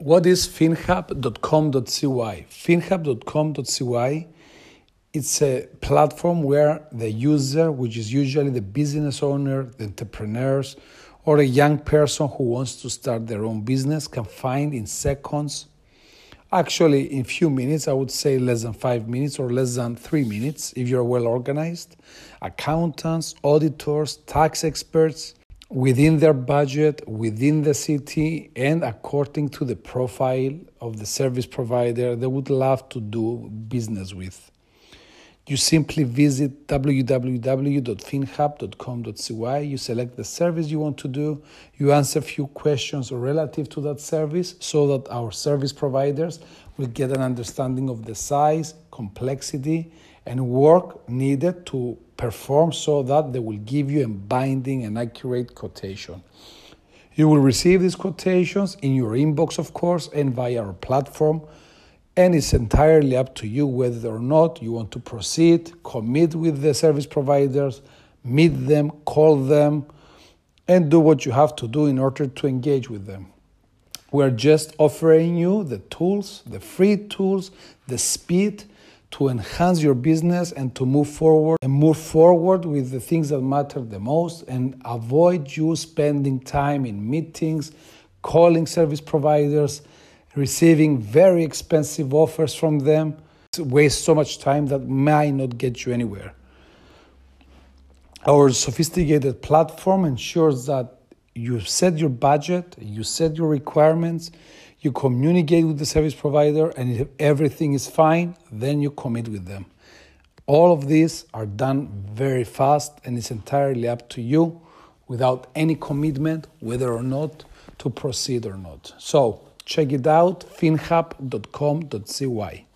What is finhub.com.cy? Finhub.com.cy it's a platform where the user, which is usually the business owner, the entrepreneurs, or a young person who wants to start their own business, can find in seconds, actually in few minutes, I would say less than five minutes or less than three minutes if you're well organized, accountants, auditors, tax experts within their budget, within the city, and according to the profile of the service provider they would love to do business with. You simply visit www.finhub.com.cy, you select the service you want to do, you answer a few questions relative to that service so that our service providers will get an understanding of the size, complexity, and work needed to perform so that they will give you a binding and accurate quotation. You will receive these quotations in your inbox, of course, and via our platform. And it's entirely up to you whether or not you want to proceed, commit with the service providers, meet them, call them, and do what you have to do in order to engage with them. We're just offering you the tools, the free tools, the speed to enhance your business and to move forward and move forward with the things that matter the most and avoid you spending time in meetings, calling service providers, receiving very expensive offers from them, waste so much time that might not get you anywhere. Our sophisticated platform ensures that you set your budget, you set your requirements, you communicate with the service provider, and if everything is fine, then you commit with them. All of these are done very fast, and it's entirely up to you without any commitment whether or not to proceed or not. So check it out finhub.com.cy.